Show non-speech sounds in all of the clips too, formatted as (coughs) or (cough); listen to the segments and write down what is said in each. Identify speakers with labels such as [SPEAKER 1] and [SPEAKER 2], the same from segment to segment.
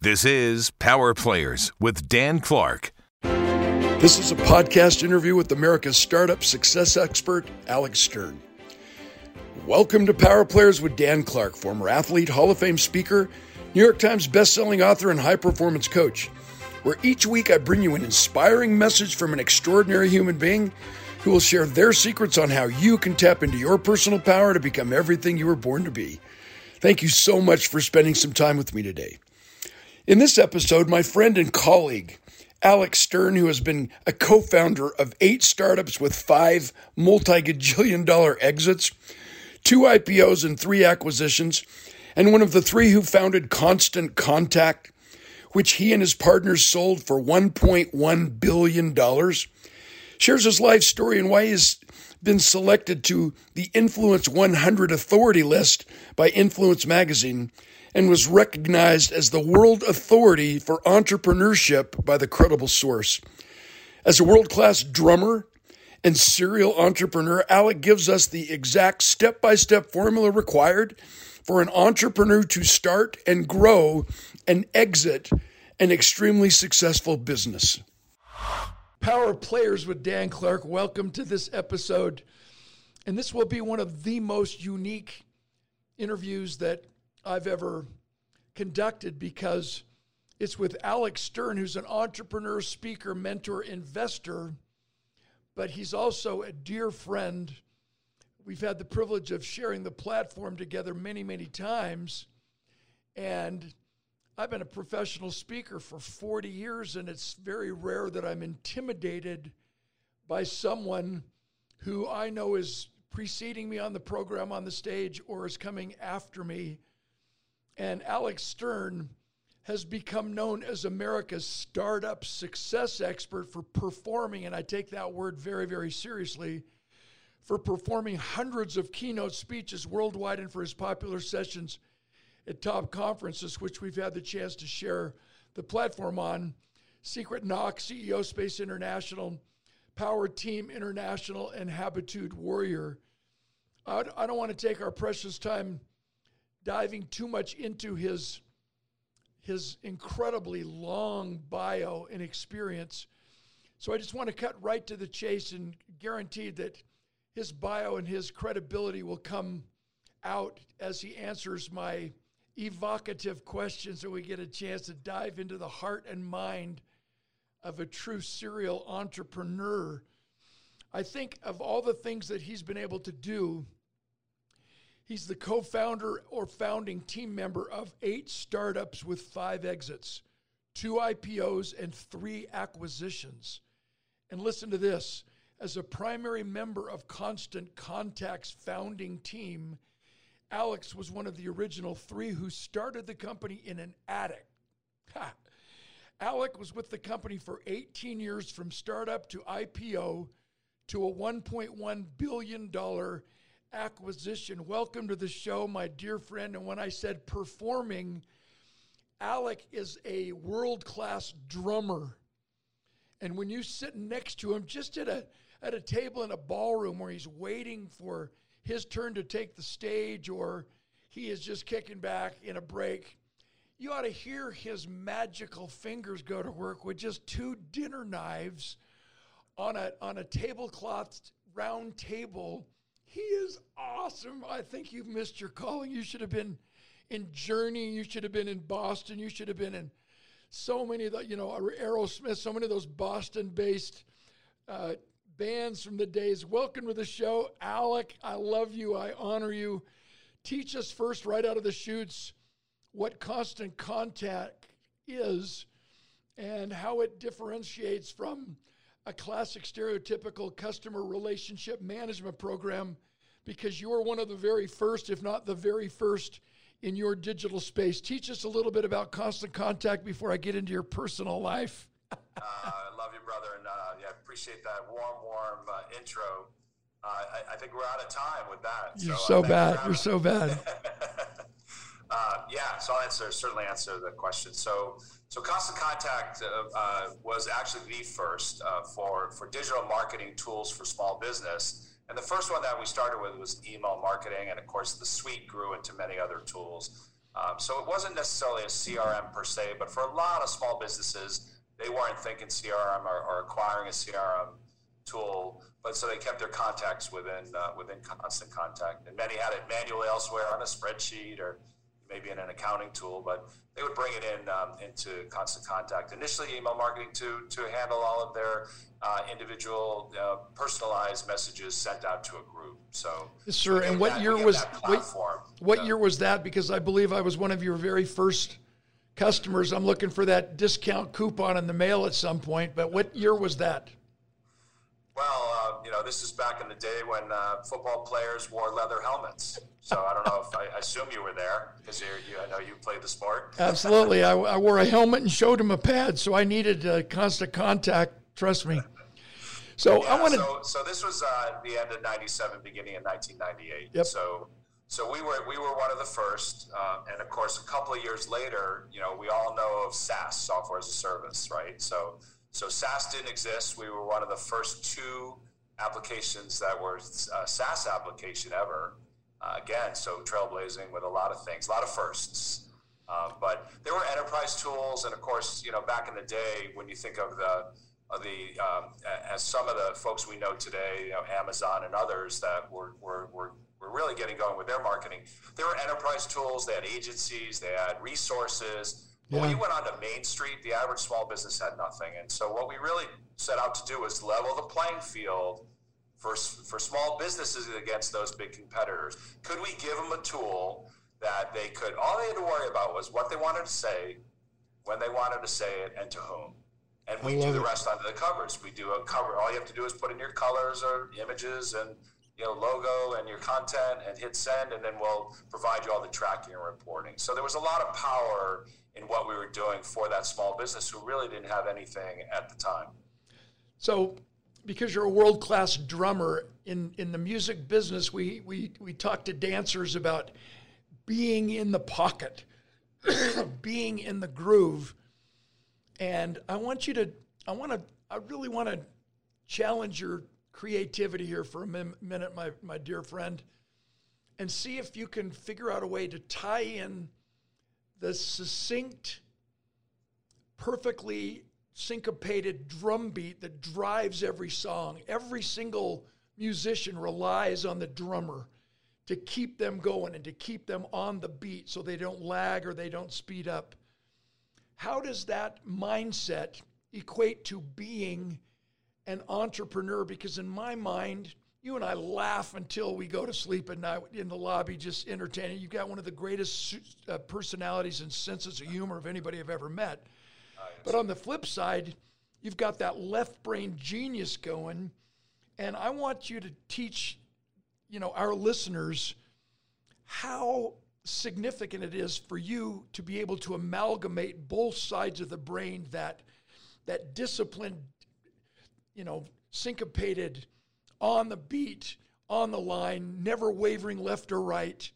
[SPEAKER 1] This is Power Players with Dan Clark.
[SPEAKER 2] This is a podcast interview with America's startup success expert, Alec Stern. Welcome to Power Players with Dan Clark, former athlete, Hall of Fame speaker, New York Times bestselling author, and high performance coach, where each week I bring you an inspiring message from an extraordinary human being who will share their secrets on how you can tap into your personal power to become everything you were born to be. Thank you so much for spending some time with me today. In this episode, my friend and colleague, Alec Stern, who has been a co founder of eight startups with five multi gajillion dollar exits, two IPOs, and three acquisitions, and one of the three who founded Constant Contact, which he and his partners sold for $1.1 billion, shares his life story and why he's been selected to the Influence 100 Authority list by Influence Magazine and was recognized as the world authority for entrepreneurship by the credible source. As a world class drummer and serial entrepreneur, Alec gives us the exact step by step formula required for an entrepreneur to start and grow and exit an extremely successful business. Power Players with Dan Clark. Welcome to this episode. And this will be one of the most unique interviews that I've ever conducted because it's with Alec Stern, who's an entrepreneur, speaker, mentor, investor, but he's also a dear friend. We've had the privilege of sharing the platform together many, many times. And I've been a professional speaker for 40 years, and it's very rare that I'm intimidated by someone who I know is preceding me on the program on the stage or is coming after me and Alec Stern has become known as America's startup success expert for performing, and I take that word very, very seriously, for performing hundreds of keynote speeches worldwide and for his popular sessions at top conferences, which we've had the chance to share the platform on Secret Knock, CEO Space International, Power Team International, and Habitude Warrior. I don't want to take our precious time diving too much into his his incredibly long bio and experience. So I just want to cut right to the chase and guarantee that his bio and his credibility will come out as he answers my evocative questions so we get a chance to dive into the heart and mind of a true serial entrepreneur. I think of all the things that he's been able to do, He's the co founder or founding team member of eight startups with five exits, two IPOs, and three acquisitions. And listen to this as a primary member of Constant Contact's founding team, Alec was one of the original three who started the company in an attic. Ha. Alec was with the company for 18 years from startup to IPO to a $1.1 billion acquisition. Welcome to the show, my dear friend. And when I said performing, Alec is a world class drummer. And when you sit next to him, just at a, at a table in a ballroom where he's waiting for his turn to take the stage or he is just kicking back in a break, you ought to hear his magical fingers go to work with just two dinner knives on a, on a tablecloth round table he is awesome. I think you've missed your calling. You should have been in Journey. You should have been in Boston. You should have been in so many of the, you know, Aerosmith, so many of those Boston based uh, bands from the days. Welcome to the show. Alec, I love you. I honor you. Teach us first, right out of the chutes, what constant contact is and how it differentiates from a classic stereotypical customer relationship management program because you're one of the very first, if not the very first, in your digital space. Teach us a little bit about constant contact before I get into your personal life. (laughs)
[SPEAKER 3] uh, I love you, brother, and uh, yeah, appreciate that warm, warm uh, intro. Uh, I, I, think we're out of time with that.
[SPEAKER 2] You're so, so bad. You're so bad.
[SPEAKER 3] Uh, yeah, so I'll answer certainly answer the question. So, so Constant Contact uh, uh, was actually the first uh, for for digital marketing tools for small business. And the first one that we started with was email marketing, and of course, the suite grew into many other tools. Um, so it wasn't necessarily a CRM per se, but for a lot of small businesses, they weren't thinking CRM or, or acquiring a CRM tool, but so they kept their contacts within uh, within constant contact, and many had it manually elsewhere on a spreadsheet or maybe in an accounting tool, but they would bring it in um, into constant contact. Initially, email marketing to to handle all of their uh, individual uh, personalized messages sent out to a group. So,
[SPEAKER 2] yes, sir. And what that, year was what, what year was that? Because I believe I was one of your very first customers. I'm looking for that discount coupon in the mail at some point. But what year was that?
[SPEAKER 3] Well, uh, you know, this is back in the day when uh, football players wore leather helmets. So I don't know if I, I assume you were there because you, I know you played the sport. (laughs)
[SPEAKER 2] Absolutely, I, I, wore a helmet and showed him a pad, so I needed uh, constant contact. Trust me. So
[SPEAKER 3] yeah,
[SPEAKER 2] I want to.
[SPEAKER 3] So, so, this was uh, the end of '97, beginning of 1998. Yep. So so we were we were one of the first, uh, and of course, a couple of years later, you know, we all know of SaaS, software as a service, right? So so SaaS didn't exist. We were one of the first two applications that were uh, SaaS application ever. Uh, again, so trailblazing with a lot of things, a lot of firsts. Uh, but there were enterprise tools, and of course, you know, back in the day, when you think of the of the um, as some of the folks we know today, you know, Amazon and others that were were, were were really getting going with their marketing. There were enterprise tools, they had agencies, they had resources, yeah. When you went onto Main Street, the average small business had nothing. And so what we really set out to do was level the playing field for, for small businesses against those big competitors. Could we give them a tool that they could, all they had to worry about was what they wanted to say, when they wanted to say it, and to whom. And we do the rest under the covers. We do a cover. All you have to do is put in your colors or images and you know, logo and your content and hit send, and then we'll provide you all the tracking and reporting. So there was a lot of power in what we were doing for that small business who really didn't have anything at the time.
[SPEAKER 2] So, because you're a world class drummer in, in the music business, we, we, we talk to dancers about being in the pocket, (coughs) being in the groove. And I want you to, I want to, I really want to challenge your creativity here for a minute, my, my dear friend, and see if you can figure out a way to tie in the succinct, perfectly syncopated drum beat that drives every song. Every single musician relies on the drummer to keep them going and to keep them on the beat so they don't lag or they don't speed up. How does that mindset equate to being an entrepreneur? Because in my mind, you and I laugh until we go to sleep at night in the lobby, just entertaining. You've got one of the greatest uh, personalities and senses of humor of anybody I've ever met. But on the flip side, you've got that left brain genius going, and I want you to teach, you know, our listeners how significant it is for you to be able to amalgamate both sides of the brain that that disciplined, you know, syncopated on the beat, on the line, never wavering left or right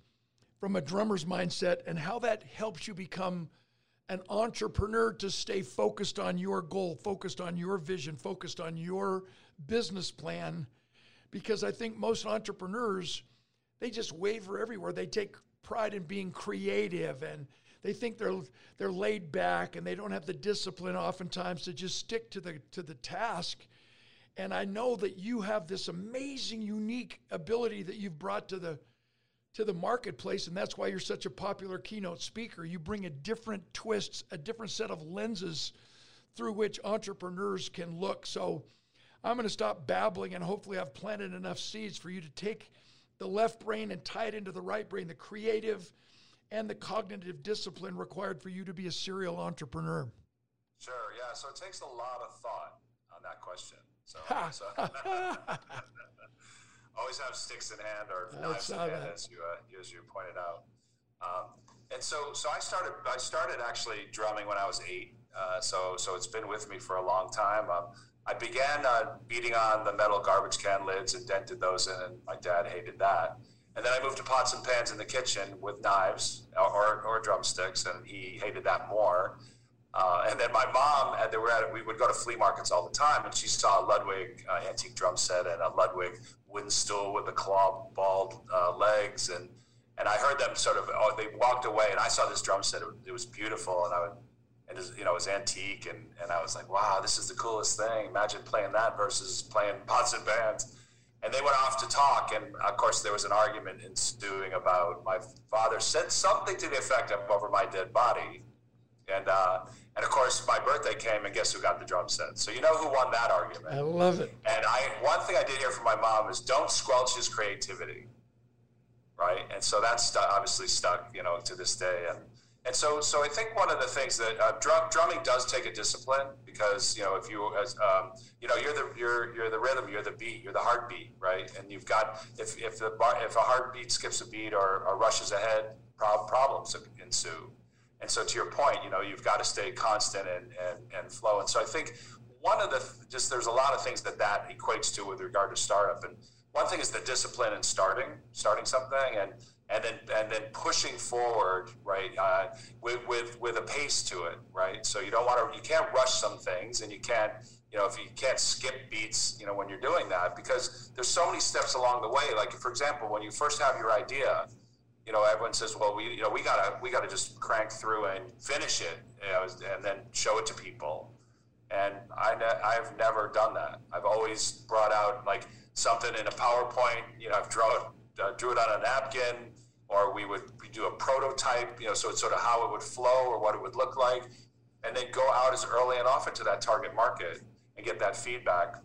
[SPEAKER 2] from a drummer's mindset, and how that helps you become an entrepreneur to stay focused on your goal, focused on your vision, focused on your business plan. Because I think most entrepreneurs, they just waver everywhere. They take pride in being creative and they think they're they're laid back and they don't have the discipline oftentimes to just stick to the to the task and I know that you have this amazing, unique ability that you've brought to the to the marketplace, and that's why you're such a popular keynote speaker. You bring a different twist, a different set of lenses through which entrepreneurs can look. So I'm going to stop babbling, and hopefully, I've planted enough seeds for you to take the left brain and tie it into the right brain, the creative and the cognitive discipline required for you to be a serial entrepreneur.
[SPEAKER 3] Sure, yeah. So it takes a lot of thought on that question. So, so (laughs) always have sticks in hand or knives in hand, as you uh, as you pointed out. Um, and so, so I started. I started actually drumming when I was eight. Uh, so, so it's been with me for a long time. Um, I began uh, beating on the metal garbage can lids and dented those in, and my dad hated that. And then I moved to pots and pans in the kitchen with knives or, or drumsticks, and he hated that more. Uh, and then my mom, at, we would go to flea markets all the time, and she saw a Ludwig uh, antique drum set and a Ludwig wooden stool with the claw balled uh, legs, and and I heard them sort of. Oh, they walked away, and I saw this drum set. It, it was beautiful, and I would. And it was, you know, it was antique, and, and I was like, "Wow, this is the coolest thing! Imagine playing that versus playing pots and pans." And they went off to talk, and of course there was an argument ensuing about my father said something to the effect of "over my dead body," and uh, and of course my birthday came, and guess who got the drum set? So you know who won that argument?
[SPEAKER 2] I love it.
[SPEAKER 3] And I one thing I did hear from my mom is don't squelch his creativity, right? And so that's obviously stuck, you know, to this day, and and so, so I think one of the things that uh, drum, drumming does take a discipline because you know if you as um, you know you're the you're you're the rhythm, you're the beat, you're the heartbeat, right? And you've got if if the bar, if a heartbeat skips a beat or, or rushes ahead, prob- problems ensue. And so, to your point, you know you've got to stay constant and, and and flow. And so, I think one of the just there's a lot of things that that equates to with regard to startup. And one thing is the discipline in starting starting something and and then and then pushing forward, right, uh, with, with with a pace to it, right. So you don't want to, you can't rush some things, and you can't, you know, if you can't skip beats, you know, when you're doing that, because there's so many steps along the way. Like for example, when you first have your idea, you know, everyone says, well, we, you know, we gotta we gotta just crank through and finish it, you know, and then show it to people. And I ne- I've never done that. I've always brought out like something in a PowerPoint. You know, I've drawn uh, drew it on a napkin or we would do a prototype, you know, so it's sort of how it would flow or what it would look like, and then go out as early and often to that target market and get that feedback.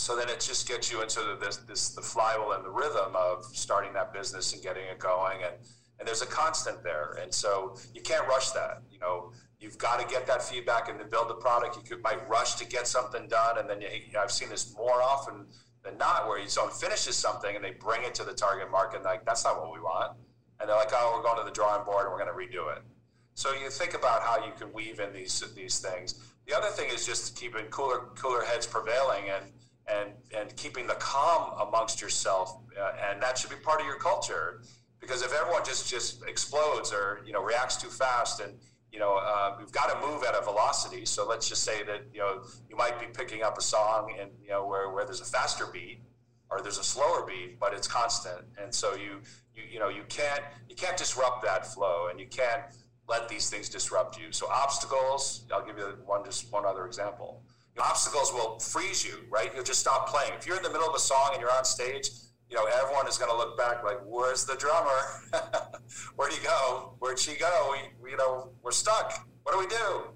[SPEAKER 3] So then it just gets you into this, this the flywheel and the rhythm of starting that business and getting it going, and and there's a constant there, and so you can't rush that. You know, you've got to get that feedback and then build the product. You could might rush to get something done, and then you, I've seen this more often than not, where someone finishes something and they bring it to the target market, and like that's not what we want, and they're like, oh, we're going to the drawing board and we're going to redo it. So you think about how you can weave in these these things. The other thing is just keeping cooler cooler heads prevailing and and and keeping the calm amongst yourself, uh, and that should be part of your culture. Because if everyone just just explodes or you know reacts too fast and you know, uh, we've got to move at a velocity. So let's just say that you know you might be picking up a song and you know where, where there's a faster beat or there's a slower beat, but it's constant. And so you you you know you can't you can't disrupt that flow, and you can't let these things disrupt you. So obstacles. I'll give you one just one other example. You know, obstacles will freeze you, right? You'll just stop playing. If you're in the middle of a song and you're on stage, you know, everyone is going to look back like, where's the drummer? (laughs) Where'd he go? Where'd she go? We, you know, we're stuck. What do we do?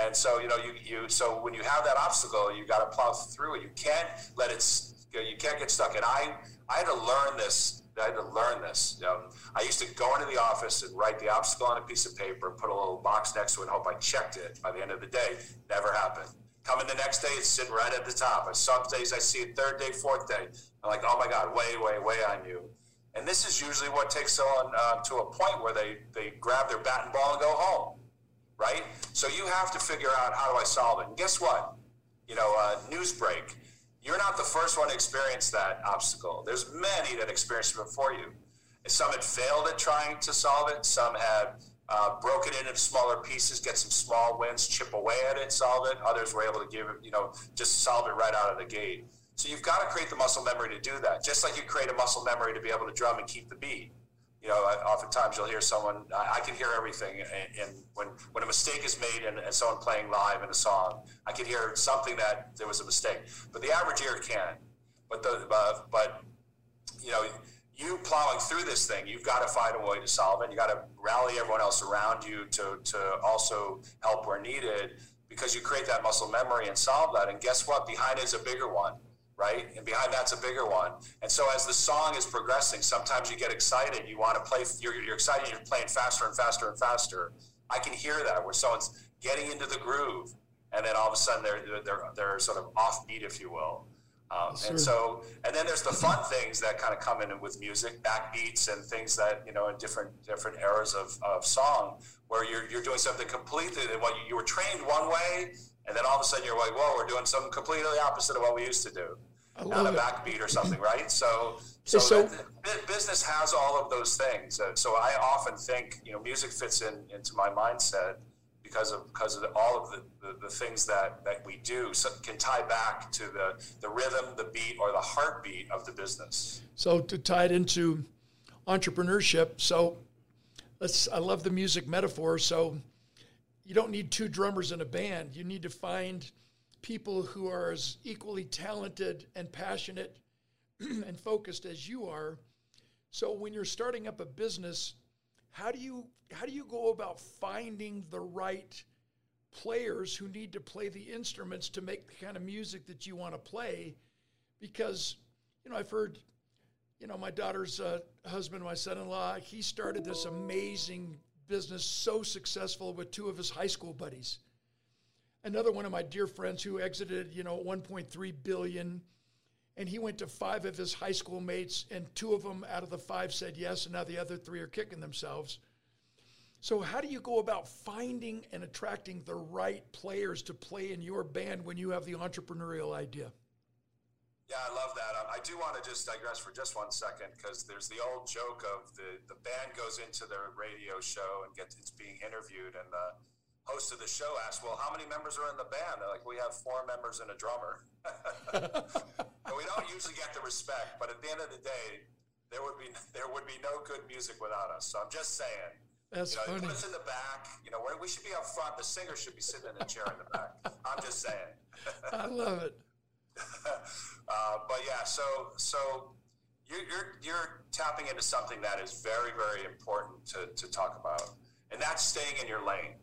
[SPEAKER 3] And so, you know, you, you so when you have that obstacle, you got to plow through it. You can't let it, go. you can't get stuck. And I, I had to learn this. I had to learn this. Um, I used to go into the office and write the obstacle on a piece of paper put a little box next to it and hope I checked it by the end of the day. Never happened. Coming the next day, it's sitting right at the top. Some days I see it third day, fourth day. I'm like, oh my God, way, way, way on you. And this is usually what takes someone uh, to a point where they, they grab their bat and ball and go home, right? So you have to figure out how do I solve it. And guess what? You know, uh, news break. You're not the first one to experience that obstacle. There's many that experienced it before you. And some had failed at trying to solve it. Some had uh, broken it into smaller pieces, get some small wins, chip away at it, solve it. Others were able to give it, you know, just solve it right out of the gate. So you've got to create the muscle memory to do that, just like you create a muscle memory to be able to drum and keep the beat. You know, oftentimes you'll hear someone, I, can hear everything. And, when, when a mistake is made and, and someone playing live in a song, I can hear something that there was a mistake. But the average ear can't. But, the, uh, but you know, you plowing through this thing, you've got to find a way to solve it. You got to rally everyone else around you to, to also help where needed because you create that muscle memory and solve that. And guess what? Behind it is a bigger one right? And behind that's a bigger one. And so as the song is progressing, sometimes you get excited. You want to play. You're, you're excited. You're playing faster and faster and faster. I can hear that where someone's getting into the groove, and then all of a sudden they're they're they're sort of offbeat, if you will. Um, and so, and then there's the fun things that kind of come in with music, backbeats and things that you know in different different eras of, of song, where you're you're doing something completely that what you, you were trained one way, and then all of a sudden you're like, whoa, we're doing something completely opposite of what we used to do. Not a backbeat or something, (clears throat) right? So, so, so business has all of those things. So I often think, you know, music fits in into my mindset because of because of all of the, the, the, things that, that we do so can tie back to the, the rhythm, the beat, or the heartbeat of the business.
[SPEAKER 2] So to tie it into entrepreneurship. So let's, I love the music metaphor. So you don't need two drummers in a band. You need to find people who are as equally talented and passionate (clears throat) and focused as you are. So when you're starting up a business, how do you how do you go about finding the right players who need to play the instruments to make the kind of music that you want to play? Because you know I've heard, you know my daughter's uh, husband, my son-in-law, he started this amazing business, so successful with two of his high school buddies. Another one of my dear friends who exited, you know, 1.3 billion and he went to five of his high school mates, and two of them out of the five said yes, and now the other three are kicking themselves. So, how do you go about finding and attracting the right players to play in your band when you have the entrepreneurial idea?
[SPEAKER 3] Yeah, I love that. I do want to just digress for just one second because there's the old joke of the, the band goes into their radio show and gets it's being interviewed, and the host of the show asked, "Well, how many members are in the band?" They're like, "We have four members and a drummer." (laughs) and we don't usually get the respect, but at the end of the day, there would be there would be no good music without us. So I'm just saying.
[SPEAKER 2] That's
[SPEAKER 3] you know,
[SPEAKER 2] funny.
[SPEAKER 3] Put us in the back. You know, we should be up front. The singer should be sitting in a chair in the back. I'm just saying.
[SPEAKER 2] I love it. (laughs)
[SPEAKER 3] uh, but yeah, so so you're, you're you're tapping into something that is very very important to to talk about, and that's staying in your lane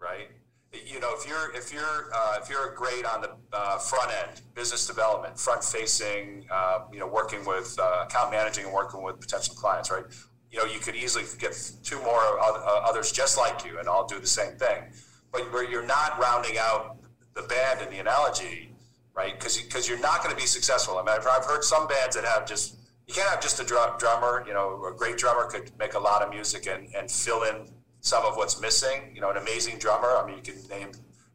[SPEAKER 3] right? You know, if you're if you're uh, if you're great on the uh, front end, business development, front facing, uh, you know, working with uh, account managing and working with potential clients, right? You know, you could easily get two more others just like you, and all do the same thing. But where you're not rounding out the band in the analogy, right? Because because you're not going to be successful. I mean, I've, I've heard some bands that have just you can't have just a drum, drummer. You know, a great drummer could make a lot of music and, and fill in some of what's missing. You know, an amazing drummer. I mean, you can name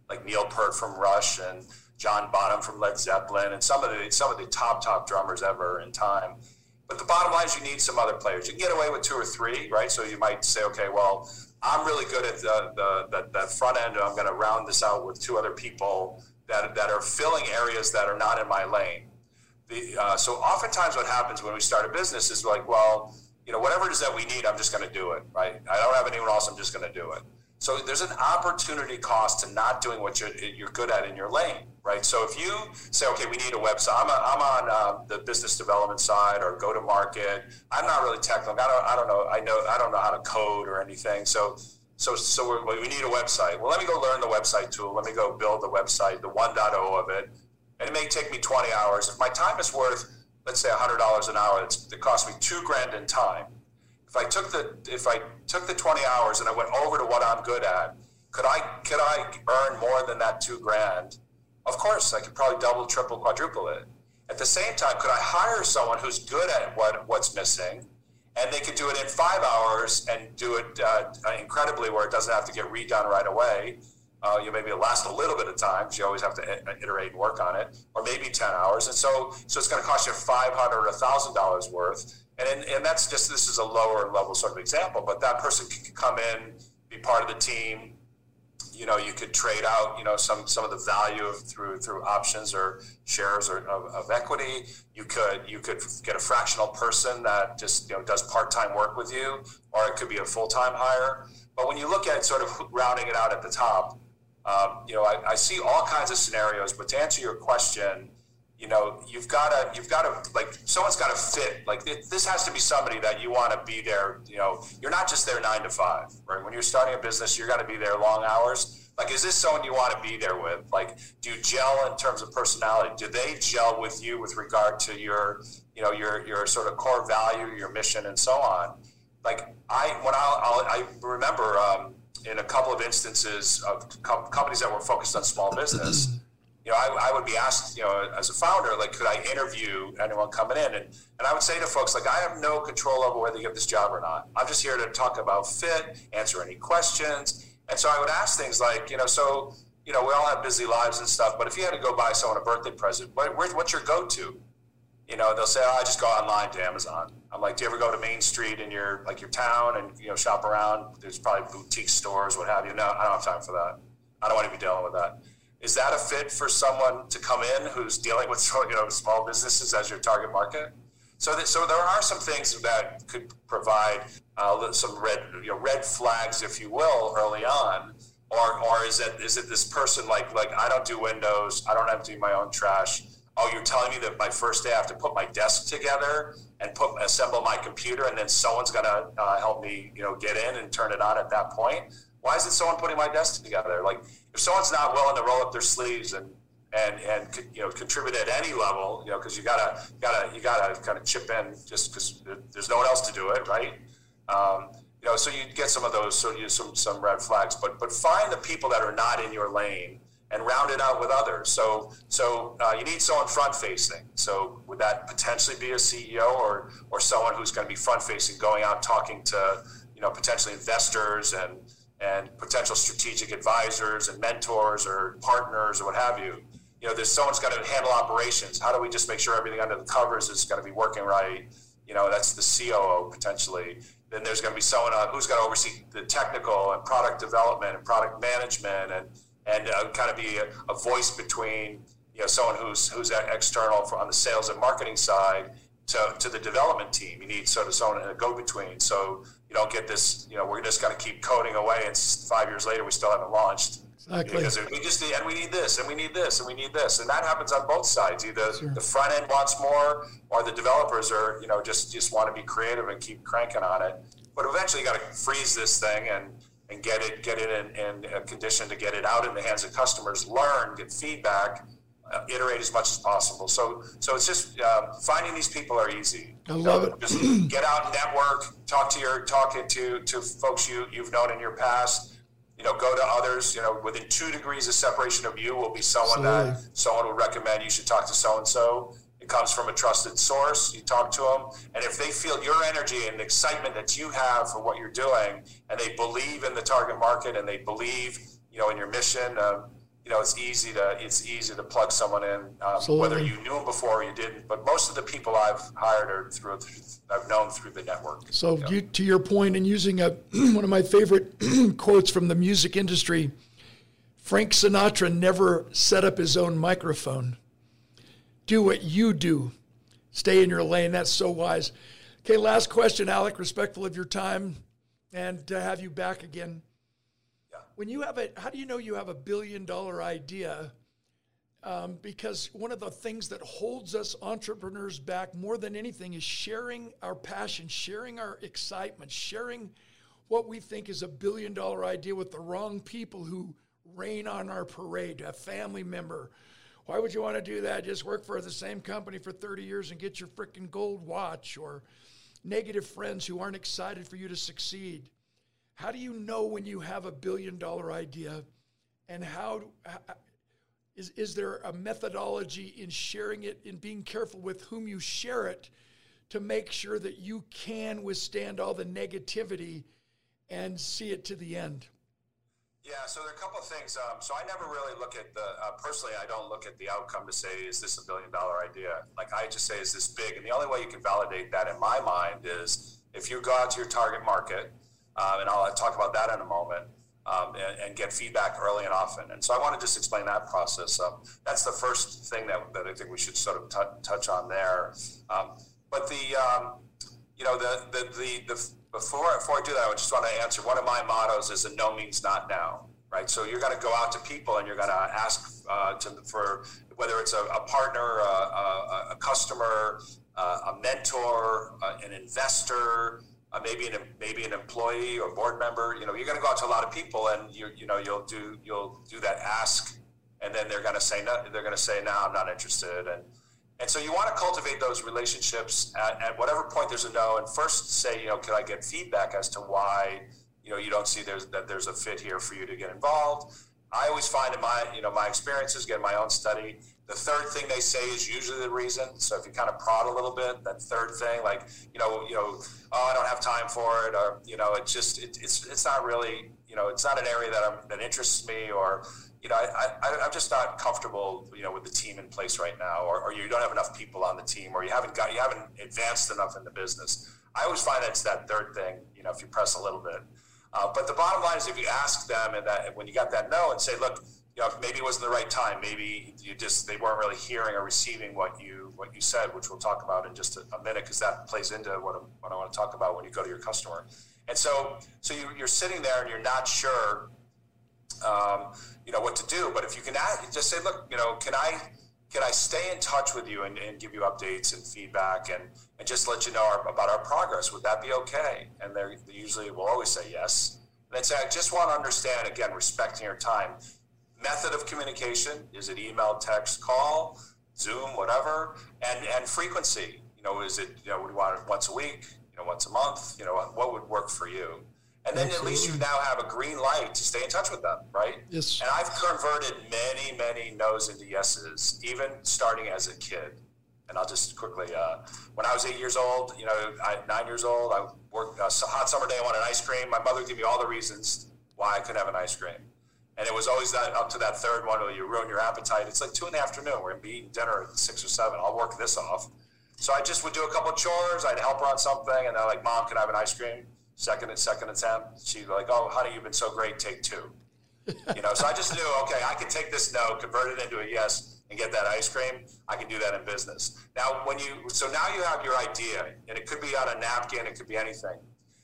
[SPEAKER 3] like Neil Peart from Rush and John Bonham from Led Zeppelin, and some of the some of the top top drummers ever in time. But the bottom line is you need some other players. You can get away with two or three, right? So you might say, okay, well, I'm really good at the, the, the that front end, and I'm going to round this out with two other people that, that are filling areas that are not in my lane. The, uh, so oftentimes what happens when we start a business is like, well, you know, whatever it is that we need, I'm just going to do it, right? I don't have anyone else, I'm just going to do it. So there's an opportunity cost to not doing what you're, you're good at in your lane, right? So if you say, okay, we need a website, I'm, a, I'm on uh, the business development side or go to market. I'm not really technical. I don't, I don't know. I know, I don't know how to code or anything. So, so, so we need a website. Well, let me go learn the website tool. Let me go build the website, the 1.0 of it. And it may take me 20 hours. If my time is worth let's say $100 an hour, it cost me two grand in time. If I took the if I took the 20 hours and I went over to what I'm good at, could I could I earn more than that two grand? Of course, I could probably double, triple, quadruple it. At the same time, could I hire someone who's good at what what's missing, and they could do it in five hours and do it uh, incredibly, where it doesn't have to get redone right away? Uh, you know, maybe it lasts a little bit of time because you always have to iterate and work on it, or maybe 10 hours. And so, so it's going to cost you 500 or $1,000 worth. And, and, that's just, this is a lower level sort of example, but that person can come in, be part of the team. You know, you could trade out, you know, some, some of the value through, through options or shares or, of, of equity. You could, you could get a fractional person that just, you know, does part-time work with you, or it could be a full-time hire. But when you look at sort of rounding it out at the top, um, you know, I, I, see all kinds of scenarios, but to answer your question, you know, you've got to, you've got to, like, someone's got to fit. Like, this has to be somebody that you want to be there. You know, you're not just there nine to five, right? When you're starting a business, you're got to be there long hours. Like, is this someone you want to be there with? Like, do you gel in terms of personality? Do they gel with you with regard to your, you know, your your sort of core value, your mission, and so on? Like, I when I'll i remember. Um, in a couple of instances of com- companies that were focused on small business, (clears throat) you know, I, I, would be asked, you know, as a founder, like, could I interview anyone coming in? And, and I would say to folks, like, I have no control over whether you get this job or not. I'm just here to talk about fit, answer any questions. And so I would ask things like, you know, so, you know, we all have busy lives and stuff, but if you had to go buy someone a birthday present, what, what's your go to? you know, they'll say, oh, I just go online to Amazon. I'm like, do you ever go to Main Street in your like your town and you know shop around? There's probably boutique stores, what have you. No, I don't have time for that. I don't want to be dealing with that. Is that a fit for someone to come in who's dealing with (laughs) you know small businesses as your target market? So, that, so there are some things that could provide uh, some red, you know, red flags, if you will, early on. Or, or is it is it this person like like I don't do Windows, I don't do my own trash. Oh, you're telling me that my first day I have to put my desk together and put assemble my computer, and then someone's gonna uh, help me, you know, get in and turn it on at that point. Why isn't someone putting my desk together? Like, if someone's not willing to roll up their sleeves and and and you know contribute at any level, you know, because you gotta gotta you gotta kind of chip in just because there's no one else to do it, right? Um, you know, so you get some of those, so you some some red flags, but but find the people that are not in your lane and round it out with others. So so uh, you need someone front facing. So would that potentially be a CEO or or someone who's going to be front facing, going out talking to you know potentially investors and and potential strategic advisors and mentors or partners or what have you you know, there's someone's got to handle operations. How do we just make sure everything under the covers is going to be working right? You know, that's the COO potentially. Then there's going to be someone uh, who's going to oversee the technical and product development and product management and and uh, kind of be a, a, voice between you know someone who's who's external for, on the sales and marketing side to, to the development team. You need sort of someone in a go between. So you don't get this. You know, we're just going to keep coding away, and five years later we still haven't launched Exactly. Because we just need, and we need this, and we need this, and we need this, and that happens on both sides. Either sure. the front end wants more, or the developers are, you know, just just want to be creative and keep cranking on it. But eventually, you got to freeze this thing and and get it get it in, in a condition to get it out in the hands of customers. Learn, get feedback, uh, iterate as much as possible. So so it's just uh, finding these people are easy.
[SPEAKER 2] I love it.
[SPEAKER 3] Just get out, network, talk to your talking to to folks you you've known in your past you know, go to others. You know, within two degrees of separation of you will be someone Absolutely. that someone will recommend you should talk to so and so. It comes from a trusted source. You talk to them, and if they feel your energy and excitement that you have for what you're doing, and they believe in the target market and they believe, you know, in your mission, uh, you know, it's easy to it's easy to plug someone in, um, whether you knew them before or you didn't. But most of the people I've hired are through I've known through the network.
[SPEAKER 2] So, you, to your point, and using a (clears throat) one of my favorite (clears throat) quotes from the music industry, Frank Sinatra never set up his own microphone. Do what you do. Stay in your lane. That's so wise. Okay, last question, Alec. Respectful of your time, and to have you back again when you have a, how do you know you have a billion dollar idea? Um, because one of the things that holds us entrepreneurs back more than anything is sharing our passion, sharing our excitement, sharing what we think is a billion dollar idea with the wrong people who rain on our parade, a family member. Why would you want to do that? Just work for the same company for 30 years and get your freaking gold watch or negative friends who aren't excited for you to succeed. How do you know when you have a billion dollar idea? And how, is, is there a methodology in sharing it, in being careful with whom you share it to make sure that you can withstand all the negativity and see it to the end?
[SPEAKER 3] Yeah, so there are a couple of things. Um, so I never really look at the, uh, personally, I don't look at the outcome to say, is this a billion dollar idea? Like I just say, is this big? And the only way you can validate that in my mind is if you go out to your target market um, and I'll talk about that in a moment. Um, and, and, get feedback early and often. And so I want to just explain that process. That's the first thing that, that I think we should sort of t- touch on there. Um, but the, um, you know, the, the, the, the, before, before I do that, I just want to answer one of my mottos is a no means not now, right? So you're going to go out to people and you're going to ask uh, to, for whether it's a, a partner, a, a, a customer, uh, a mentor, uh, an investor, uh, maybe an maybe an employee or board member. You know, you're going to go out to a lot of people, and you you know you'll do you'll do that ask, and then they're going to say no. They're going to say no, I'm not interested, and and so you want to cultivate those relationships at, at whatever point there's a no, and first say you know can I get feedback as to why you know you don't see there's that there's a fit here for you to get involved. I always find in my you know my experiences, get my own study the third thing they say is usually the reason. So if you kind of prod a little bit, that third thing, like you know, you know, oh, I don't have time for it, or you know, it just it, it's it's not really you know, it's not an area that I'm, that interests me, or you know, I, I, am just not comfortable, you know, with the team in place right now, or, or you don't have enough people on the team, or you haven't got you haven't advanced enough in the business. I always find that's that third thing, you know, if you press a little bit. Uh, but the bottom line is, if you ask them and that when you got that no, and say, look, you know, maybe it wasn't the right time. Maybe you just they weren't really hearing or receiving what you what you said, which we'll talk about in just a, a minute because that plays into what, what I want to talk about when you go to your customer. And so, so you, you're sitting there and you're not sure, um, you know, what to do. But if you can add, just say, look, you know, can I can I stay in touch with you and, and give you updates and feedback and, and just let you know our, about our progress? Would that be okay? And they usually will always say yes. And I'd say, I just want to understand, again, respecting your time method of communication is it email text call zoom whatever and and frequency you know is it you know you want it once a week you know once a month you know what would work for you and then Absolutely. at least you now have a green light to stay in touch with them right
[SPEAKER 2] yes
[SPEAKER 3] and i've converted many many no's into yeses even starting as a kid and I'll just quickly, uh, when I was eight years old, you know, I, nine years old, I worked a uh, hot summer day. I wanted ice cream. My mother gave me all the reasons why I couldn't have an ice cream. And it was always that up to that third one where you ruin your appetite. It's like two in the afternoon. We're gonna be eating dinner at six or seven. I'll work this off. So I just would do a couple of chores. I'd help her on something, and they're like, "Mom, can I have an ice cream?" Second and second attempt. She'd like, "Oh, honey, you've been so great. Take two. you know, so I just knew, okay, I can take this no, convert it into a yes, and get that ice cream. I can do that in business. Now, when you so now you have your idea, and it could be on a napkin, it could be anything.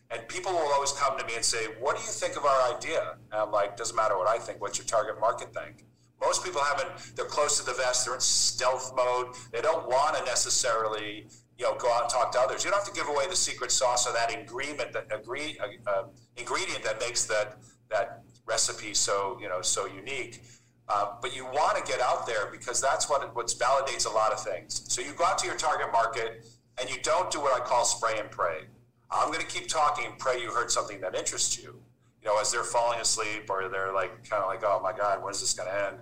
[SPEAKER 3] And people will always come to me and say, What do you think of our idea? And I'm like, Doesn't matter what I think. What's your target market think? Most people haven't, they're close to the vest, they're in stealth mode. They don't want to necessarily you know, go out and talk to others. You don't have to give away the secret sauce or that ingredient that agree, uh, ingredient that makes that that recipe so you know so unique. Uh, but you want to get out there because that's what what validates a lot of things. So you go out to your target market and you don't do what I call spray and pray. I'm going to keep talking and pray you heard something that interests you. You know, as they're falling asleep or they're like kind of like, oh my God, when is this going to end?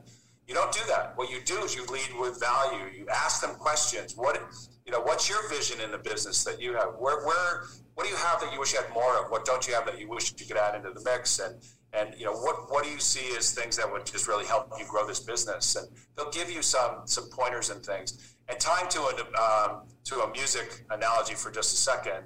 [SPEAKER 3] You don't do that. What you do is you lead with value. You ask them questions. What you know, what's your vision in the business that you have? Where where what do you have that you wish you had more of? What don't you have that you wish you could add into the mix? And and you know, what what do you see as things that would just really help you grow this business? And they'll give you some some pointers and things. And tying to a um, to a music analogy for just a second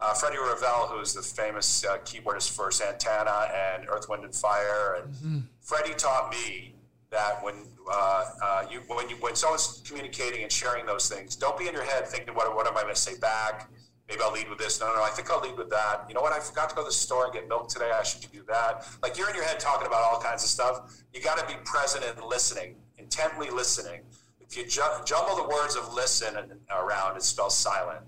[SPEAKER 3] uh, Freddie Ravel, who's the famous uh, keyboardist for Santana and Earth, Wind and Fire, and mm-hmm. Freddie taught me that when uh, uh, you when you when someone's communicating and sharing those things, don't be in your head thinking, "What what am I going to say back?" Maybe I'll lead with this. No, no, no. I think I'll lead with that. You know what? I forgot to go to the store and get milk today. I should do that. Like you're in your head talking about all kinds of stuff. You got to be present and listening, intently listening. If you ju- jumble the words of listen around, it spells silent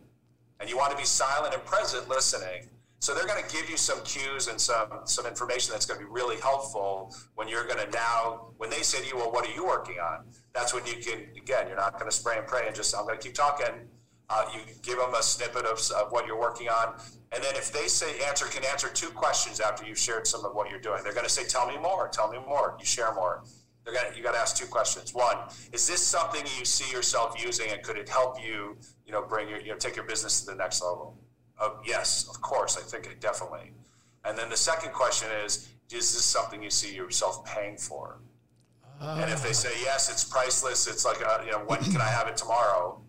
[SPEAKER 3] and you want to be silent and present listening. So they're going to give you some cues and some some information that's going to be really helpful when you're going to now when they say to you, "Well, what are you working on?" That's when you can again, you're not going to spray and pray and just I'm going to keep talking. Uh, you give them a snippet of, of what you're working on, and then if they say answer can answer two questions after you've shared some of what you're doing, they're going to say, "Tell me more. Tell me more." You share more. They're gonna, you got to ask two questions. One, is this something you see yourself using, and could it help you, you know, bring your, you know, take your business to the next level? Uh, yes, of course. I think it definitely. And then the second question is, is this something you see yourself paying for? Uh. And if they say yes, it's priceless. It's like, a, uh, you know, when can I have it tomorrow?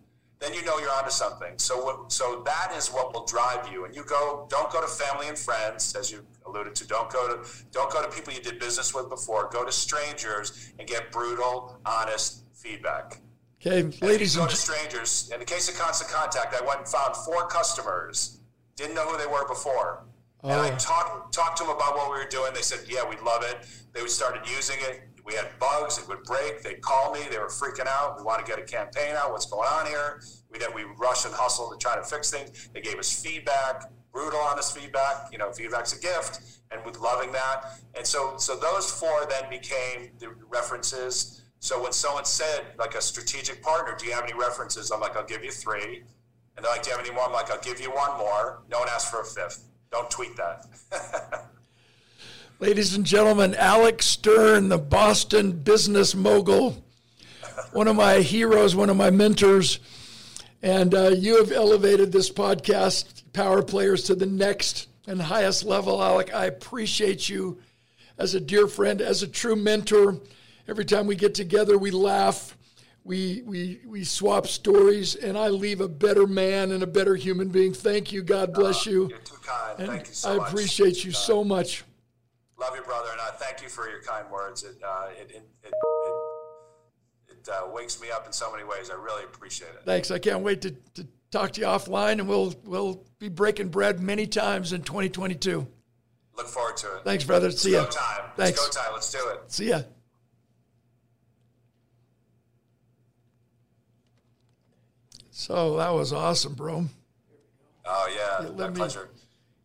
[SPEAKER 3] then you know you're onto something. So, so that is what will drive you. And you go, don't go to family and friends, as you alluded to. Don't go to, don't go to people you did business with before. Go to strangers and get brutal, honest feedback.
[SPEAKER 2] Okay, ladies
[SPEAKER 3] and
[SPEAKER 2] ladies.
[SPEAKER 3] go and to strangers. In the case of Constant Contact, I went and found four customers. Didn't know who they were before. Oh. And I talked talked to them about what we were doing. They said, "Yeah, we love it." They started using it we had bugs, it would break. They'd call me, they were freaking out. We want to get a campaign out. What's going on here? We did, we rush and hustle to try to fix things. They gave us feedback, brutal, honest feedback. You know, feedback's a gift, and with loving that. And so, so those four then became the references. So when someone said, like a strategic partner, do you have any references? I'm like, I'll give you three. And they're like, do you have any more? I'm like, I'll give you one more. No one asked for a fifth. Don't tweet that. (laughs)
[SPEAKER 2] Ladies and gentlemen, Alec Stern, the Boston business mogul, one of my heroes, one of my mentors. And uh, you have elevated this podcast, Power Players, to the next and highest level. Alec, I appreciate you as a dear friend, as a true mentor. Every time we get together, we laugh, we, we, we swap stories, and I leave a better man and a better human being. Thank you. God bless uh, you.
[SPEAKER 3] You're too kind.
[SPEAKER 2] And
[SPEAKER 3] Thank you so much.
[SPEAKER 2] I
[SPEAKER 3] much.
[SPEAKER 2] appreciate you so much.
[SPEAKER 3] Love you, brother, and I thank you for your kind words. It uh, it it, it, it, it uh, wakes me up in so many ways. I really appreciate it.
[SPEAKER 2] Thanks. I can't wait to, to talk to you offline, and we'll we'll be breaking bread many times in 2022.
[SPEAKER 3] Look forward to it.
[SPEAKER 2] Thanks, brother. See ya.
[SPEAKER 3] Go time.
[SPEAKER 2] Thanks.
[SPEAKER 3] It's go time. Let's do it.
[SPEAKER 2] See ya. So that was awesome, bro.
[SPEAKER 3] Oh yeah,
[SPEAKER 2] let
[SPEAKER 3] my
[SPEAKER 2] me-
[SPEAKER 3] pleasure.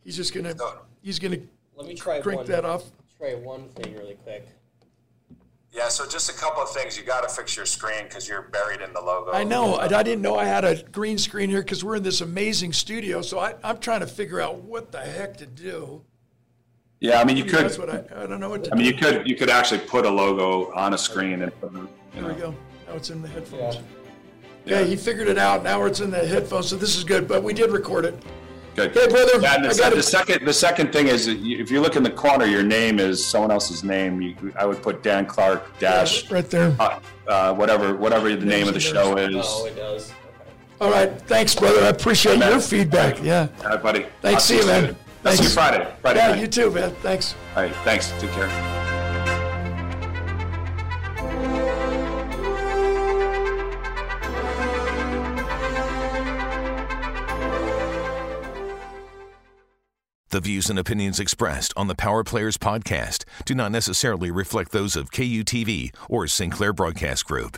[SPEAKER 2] He's just gonna he's gonna
[SPEAKER 4] Let me try
[SPEAKER 2] crank
[SPEAKER 4] one,
[SPEAKER 2] that off.
[SPEAKER 4] Try one thing really quick.
[SPEAKER 3] Yeah, so just a couple of things. You got to fix your screen because you're buried in the logo.
[SPEAKER 2] I know. I, I didn't know I had a green screen here because we're in this amazing studio. So I, I'm trying to figure out what the heck to do.
[SPEAKER 5] Yeah, I mean, you could.
[SPEAKER 2] That's what I, I don't know what to
[SPEAKER 5] I mean, you could. You could actually put a logo on a screen and. Put, you
[SPEAKER 2] There
[SPEAKER 5] know,
[SPEAKER 2] we go. Now it's in the headphones.
[SPEAKER 4] Yeah.
[SPEAKER 2] Yeah, he figured it out. Now it's in the headphones. So this is good. But we did record it.
[SPEAKER 5] Good.
[SPEAKER 2] Hey, brother,
[SPEAKER 5] Yeah, and
[SPEAKER 2] I
[SPEAKER 5] the,
[SPEAKER 2] got
[SPEAKER 5] the second, the second thing is, if you look in the corner, your name is someone else's name. You, I would put Dan Clark dash
[SPEAKER 2] Right there.
[SPEAKER 5] uh, uh, whatever, whatever the name of the show is.
[SPEAKER 4] Oh, it does. Okay.
[SPEAKER 2] All right. Thanks, brother. I appreciate your feedback. Yeah.
[SPEAKER 5] All right, buddy.
[SPEAKER 2] Thanks.
[SPEAKER 5] I'll
[SPEAKER 2] See you,
[SPEAKER 5] soon.
[SPEAKER 2] man.
[SPEAKER 5] I'll see you Friday. Friday
[SPEAKER 2] Yeah,
[SPEAKER 5] night.
[SPEAKER 2] you too, man. Thanks.
[SPEAKER 5] All right. Thanks. Take care.
[SPEAKER 1] The views and opinions expressed on the Power Players podcast do not necessarily reflect those of KUTV or Sinclair Broadcast Group.